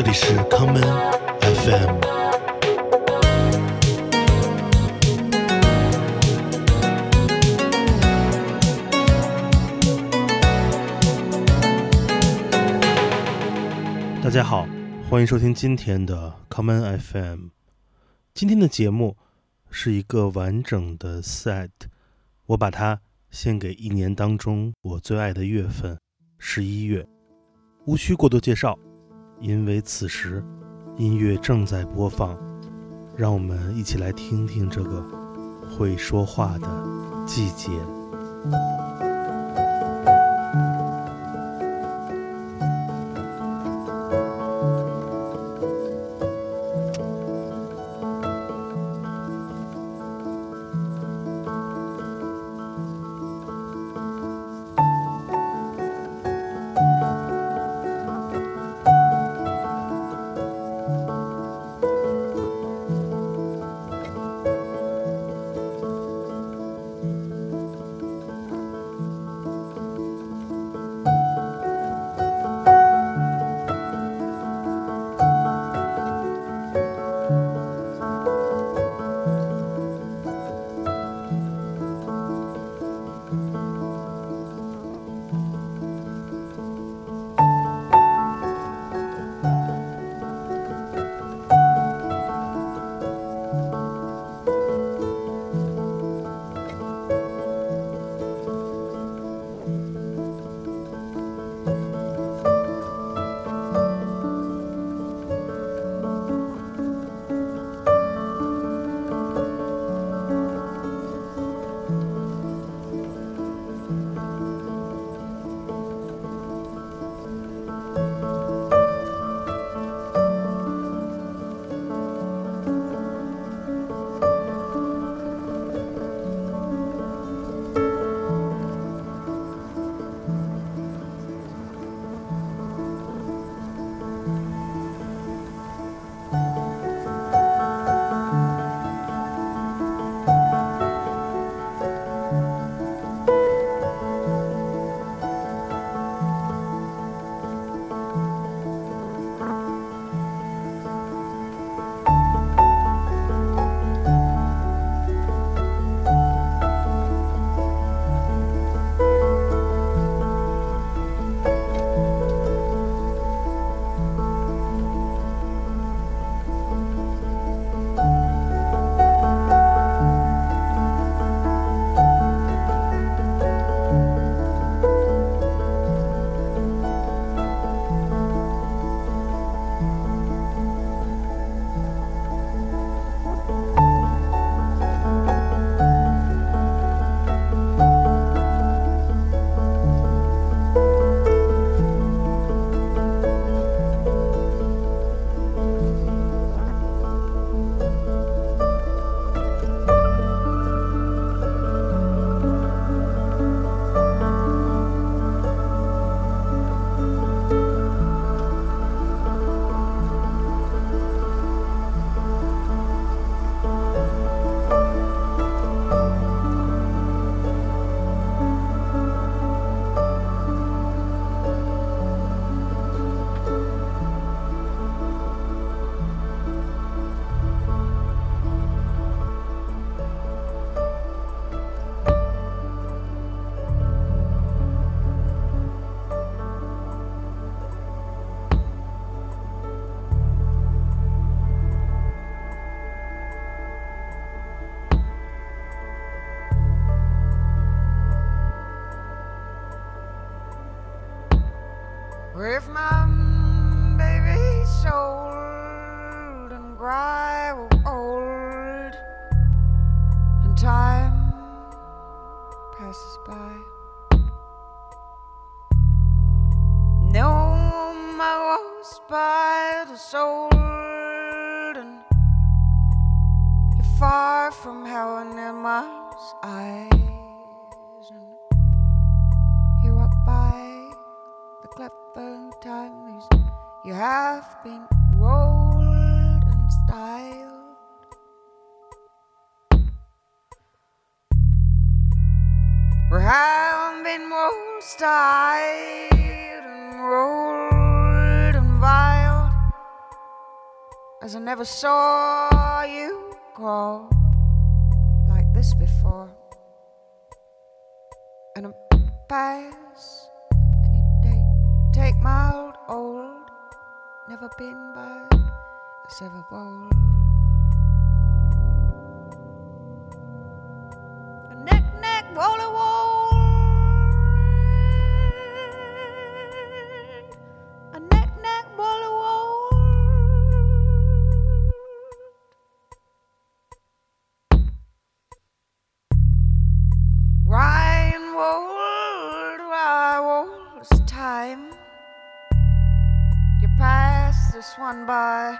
这里是康门 FM。大家好，欢迎收听今天的 Common FM。今天的节目是一个完整的 set，我把它献给一年当中我最爱的月份——十一月。无需过多介绍，因为此时音乐正在播放。让我们一起来听听这个会说话的季节。Never saw you grow like this before. And I pass and you take, take my old, old, never been by a silver bowl. One by.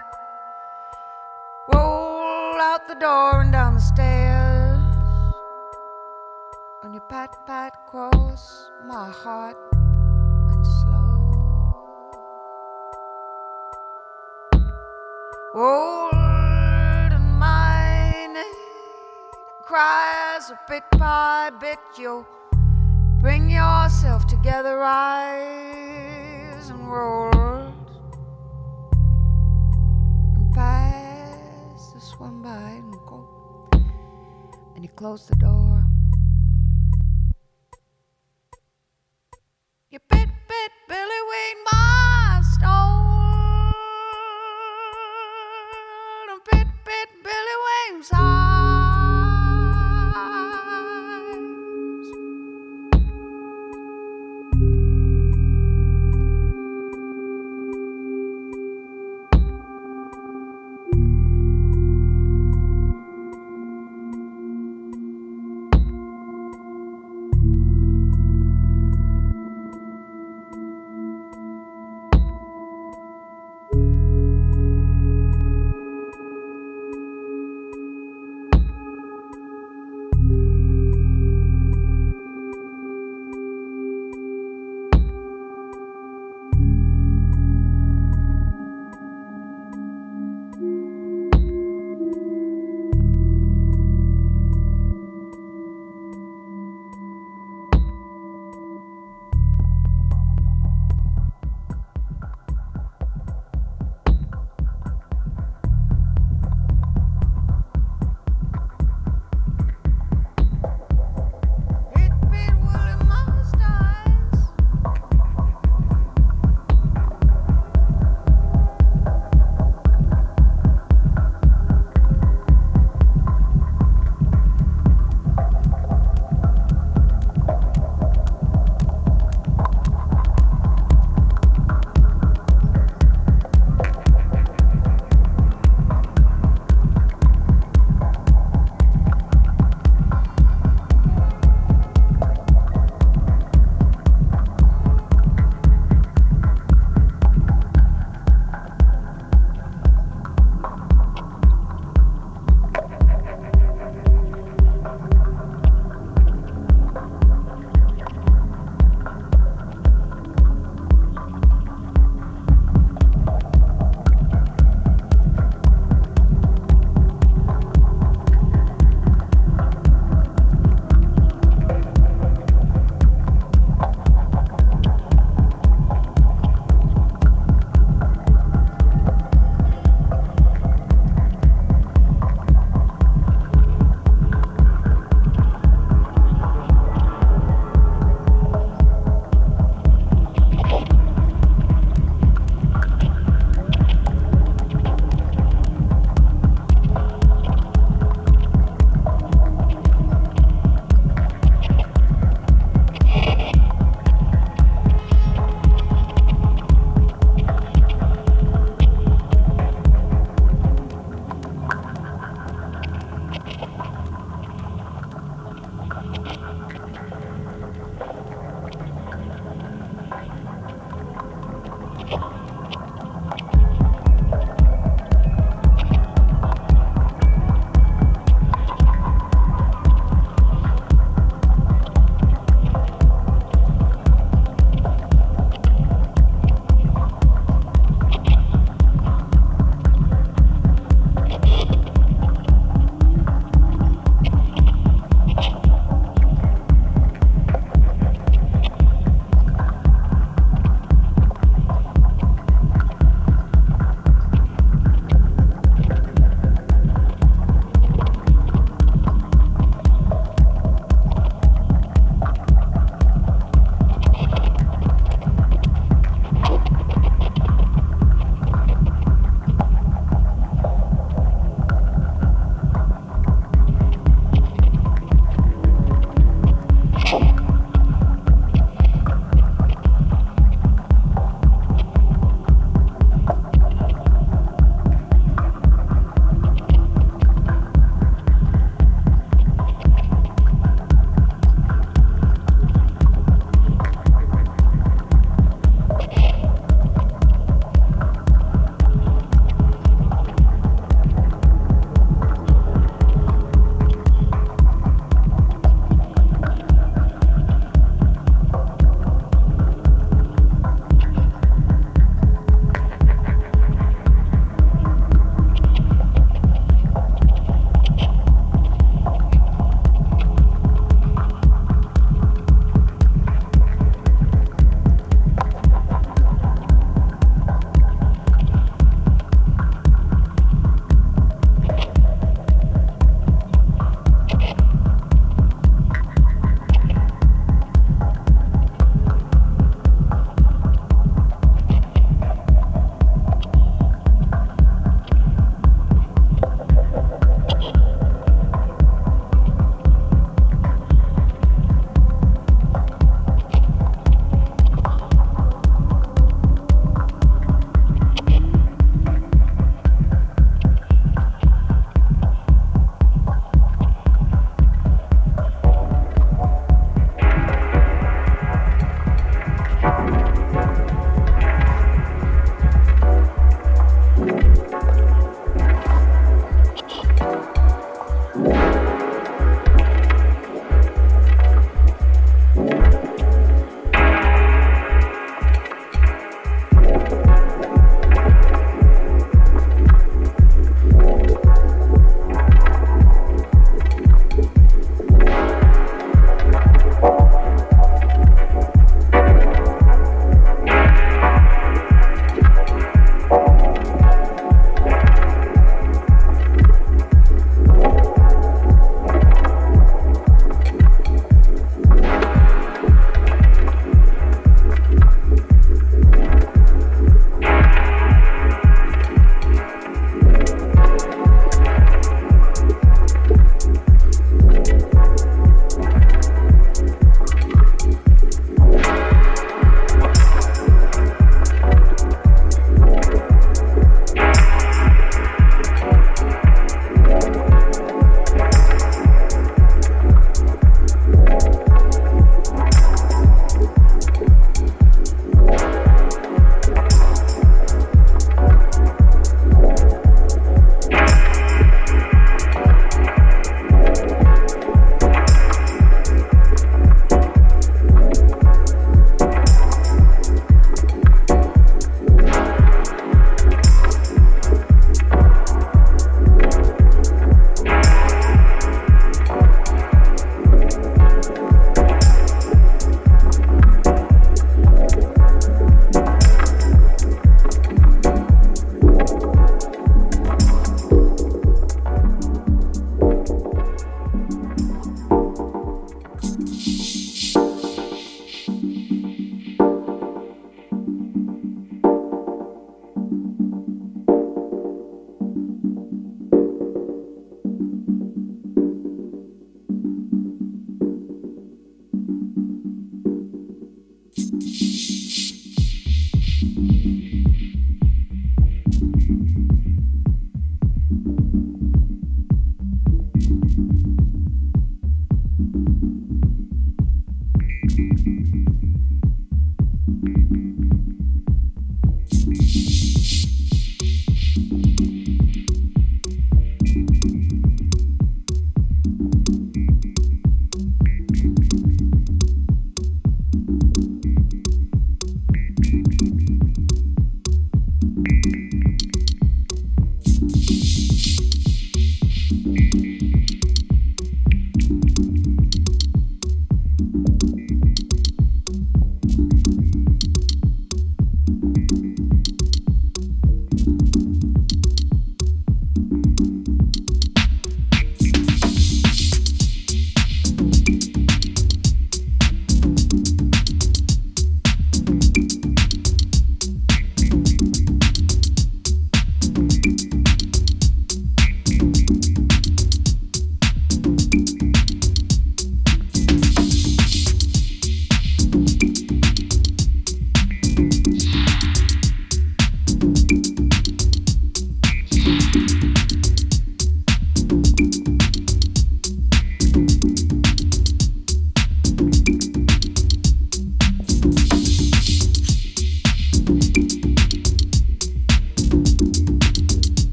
Roll out the door and down the stairs. And you pat, pat cross my heart and slow. Old and mine cries a bit by bit. You bring yourself together, rise and roll. One by and go. And you close the door. You bit, bit, Billy Wayne, my stone.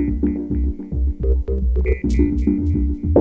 Thank you.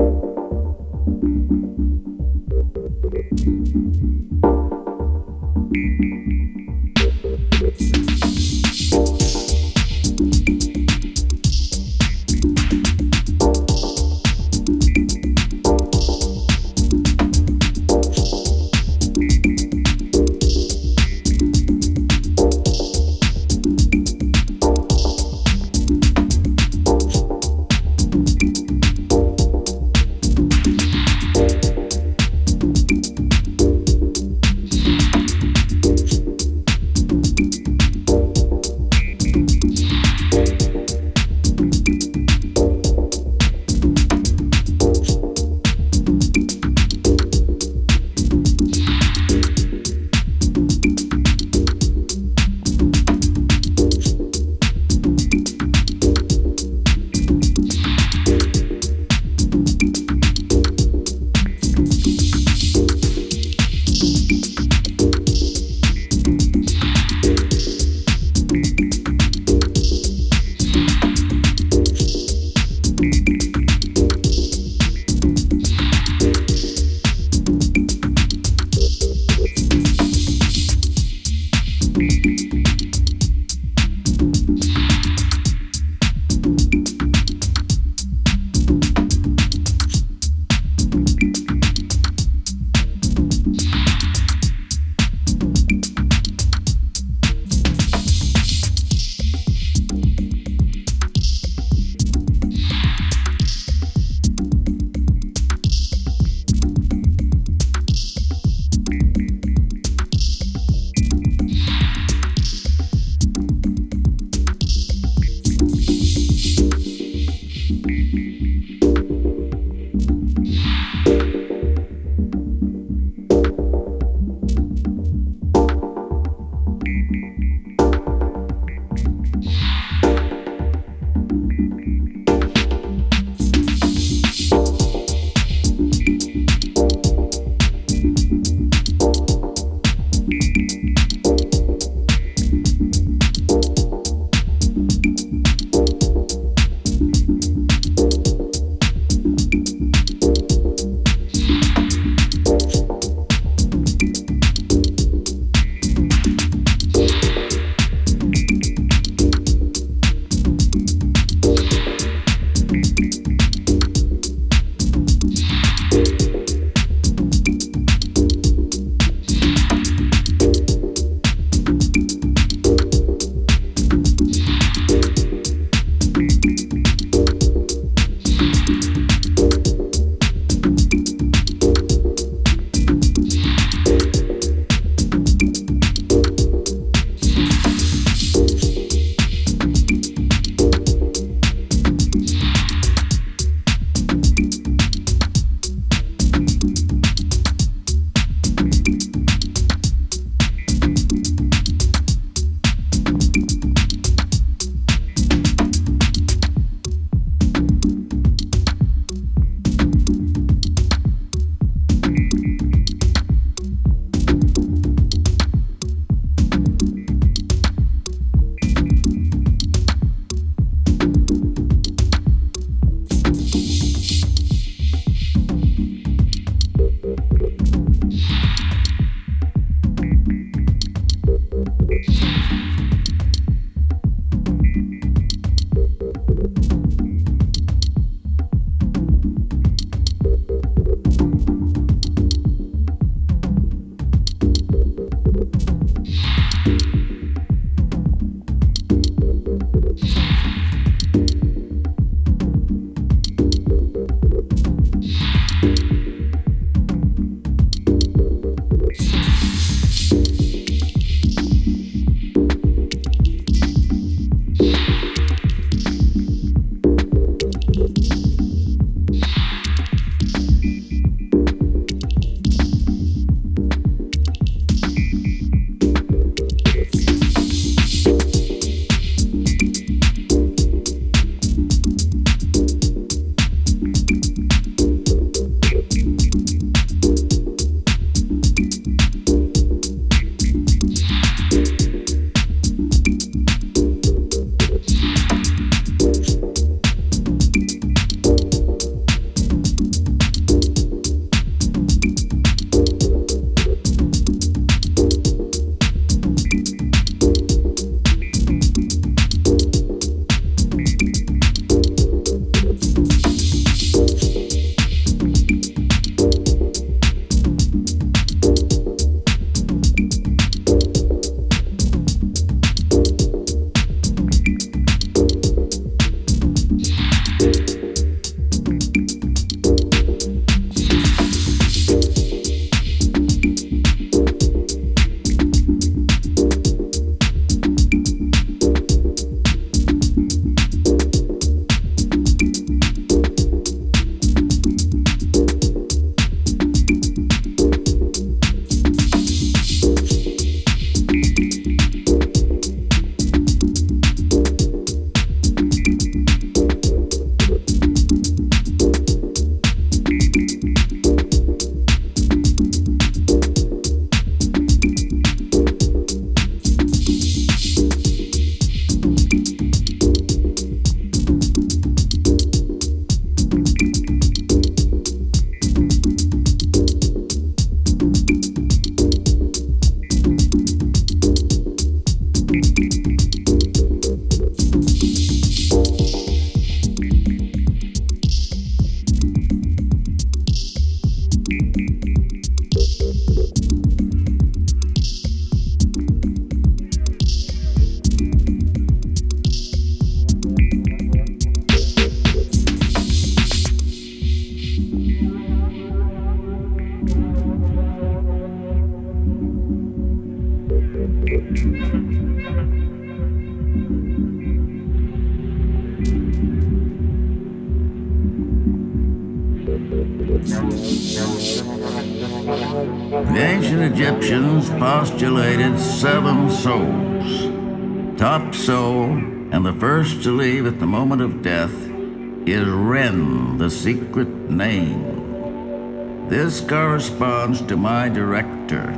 Name. This corresponds to my director.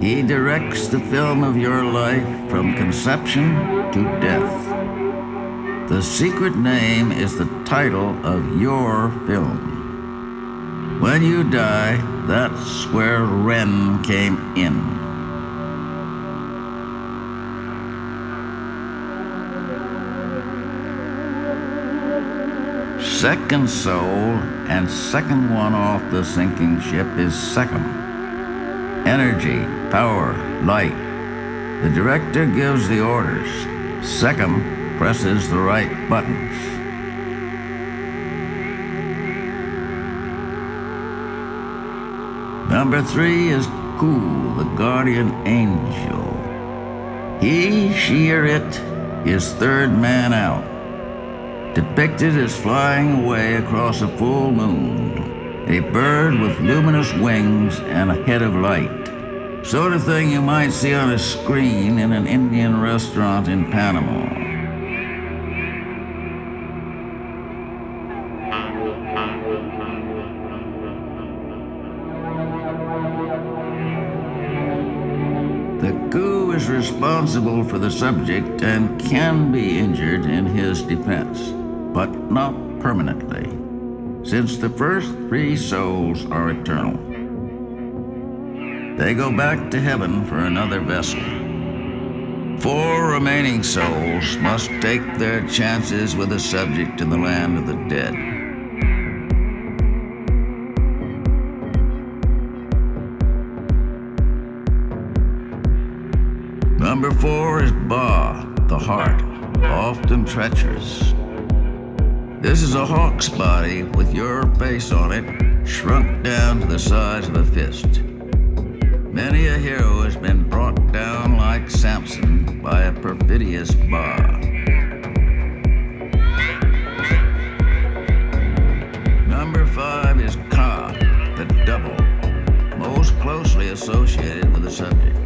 He directs the film of your life from conception to death. The secret name is the title of your film. When you die, that's where Ren came in. Second soul and second one off the sinking ship is Sekem. Energy, power, light. The director gives the orders. Sekem presses the right buttons. Number three is Khu, the guardian angel. He, she, or it is third man out, depicted as flying away across a full moon, a bird with luminous wings and a head of light. Sort of thing you might see on a screen in an Indian restaurant in Panama. The Khu is responsible for the subject and can be injured in his defense, but not permanently, since the first three souls are eternal. They go back to heaven for another vessel. Four remaining souls must take their chances with a subject in the land of the dead. Number four is Ba, the heart, often treacherous. A hawk's body with your face on it, shrunk down to the size of a fist. Many a hero has been brought down like Samson by a perfidious Ba. Number five is Ka, the double, most closely associated with the subject.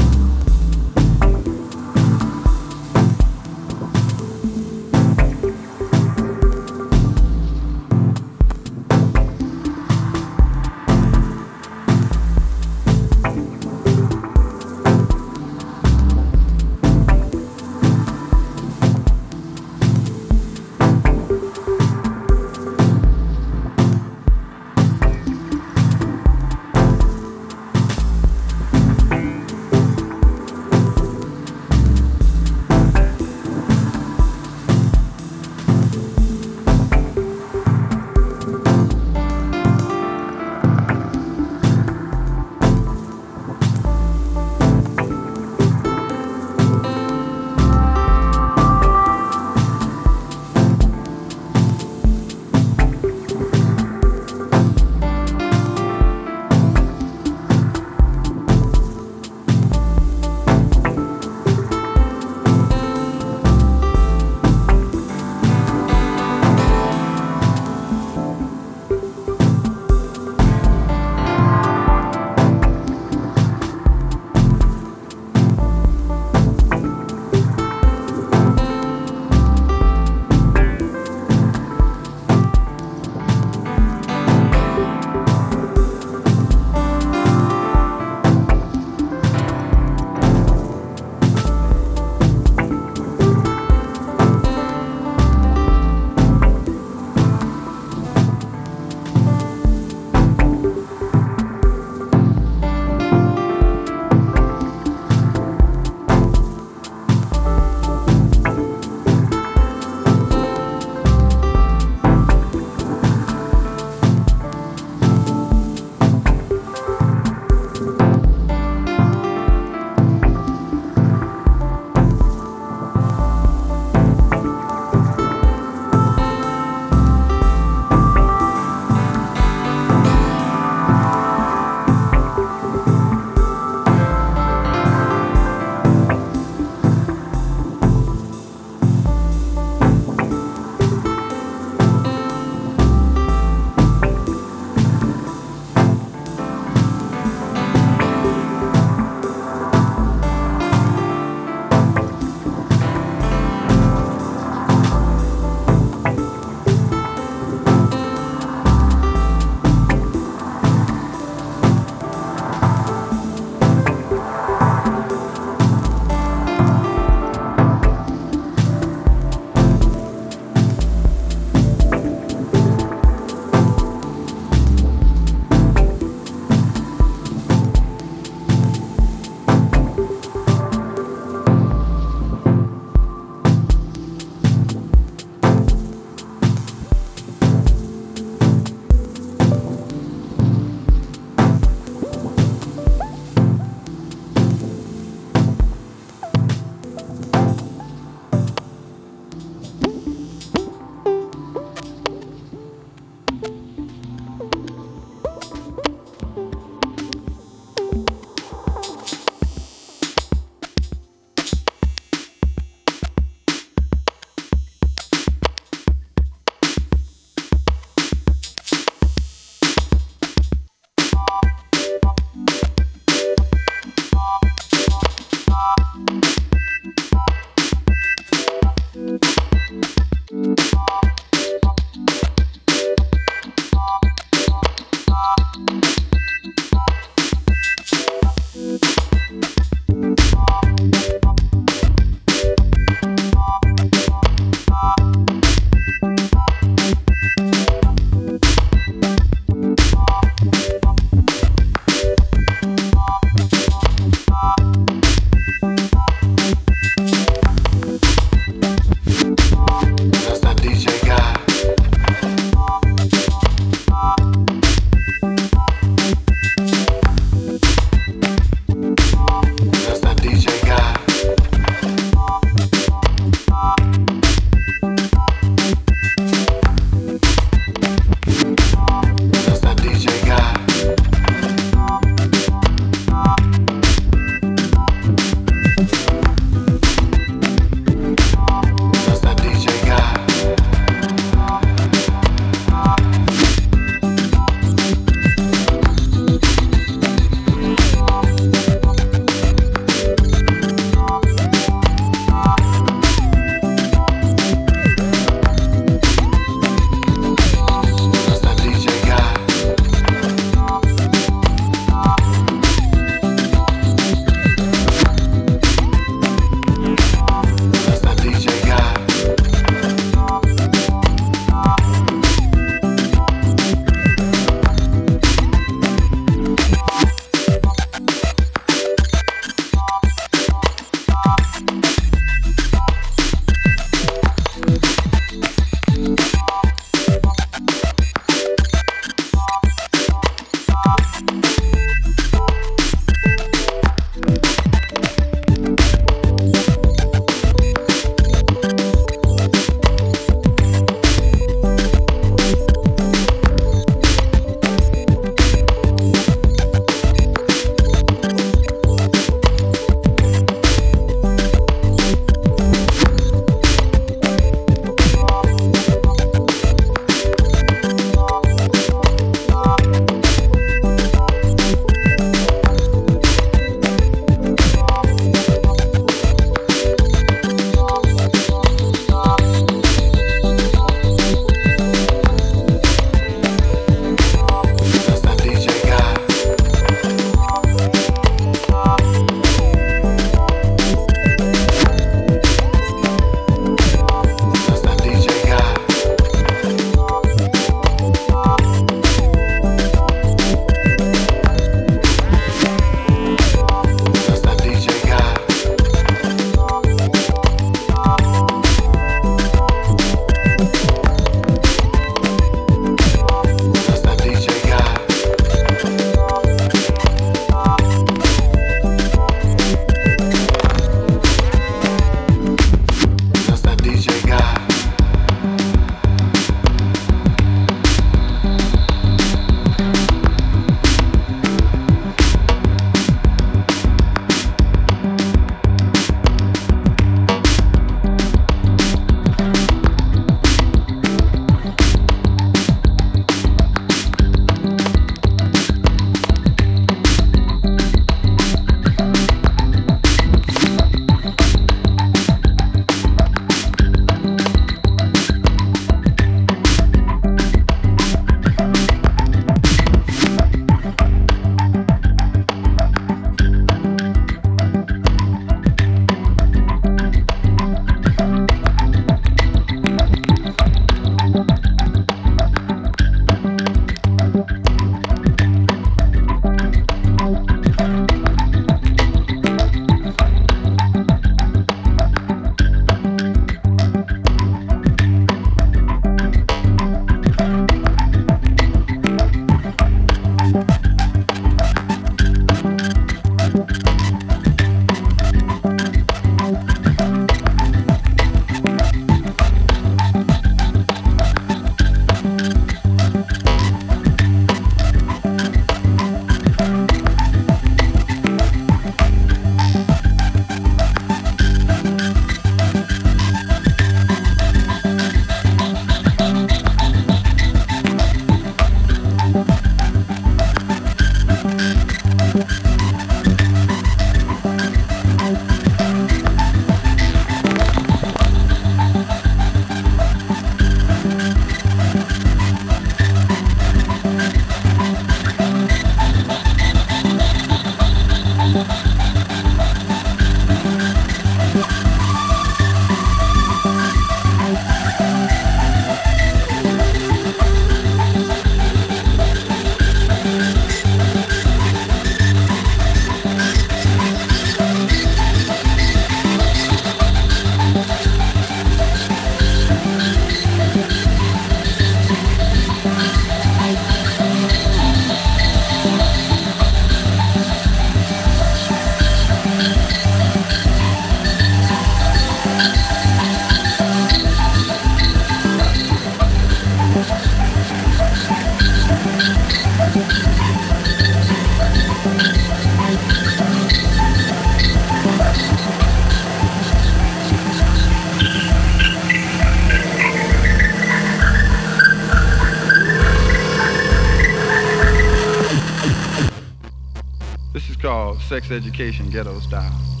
Sex education ghetto style.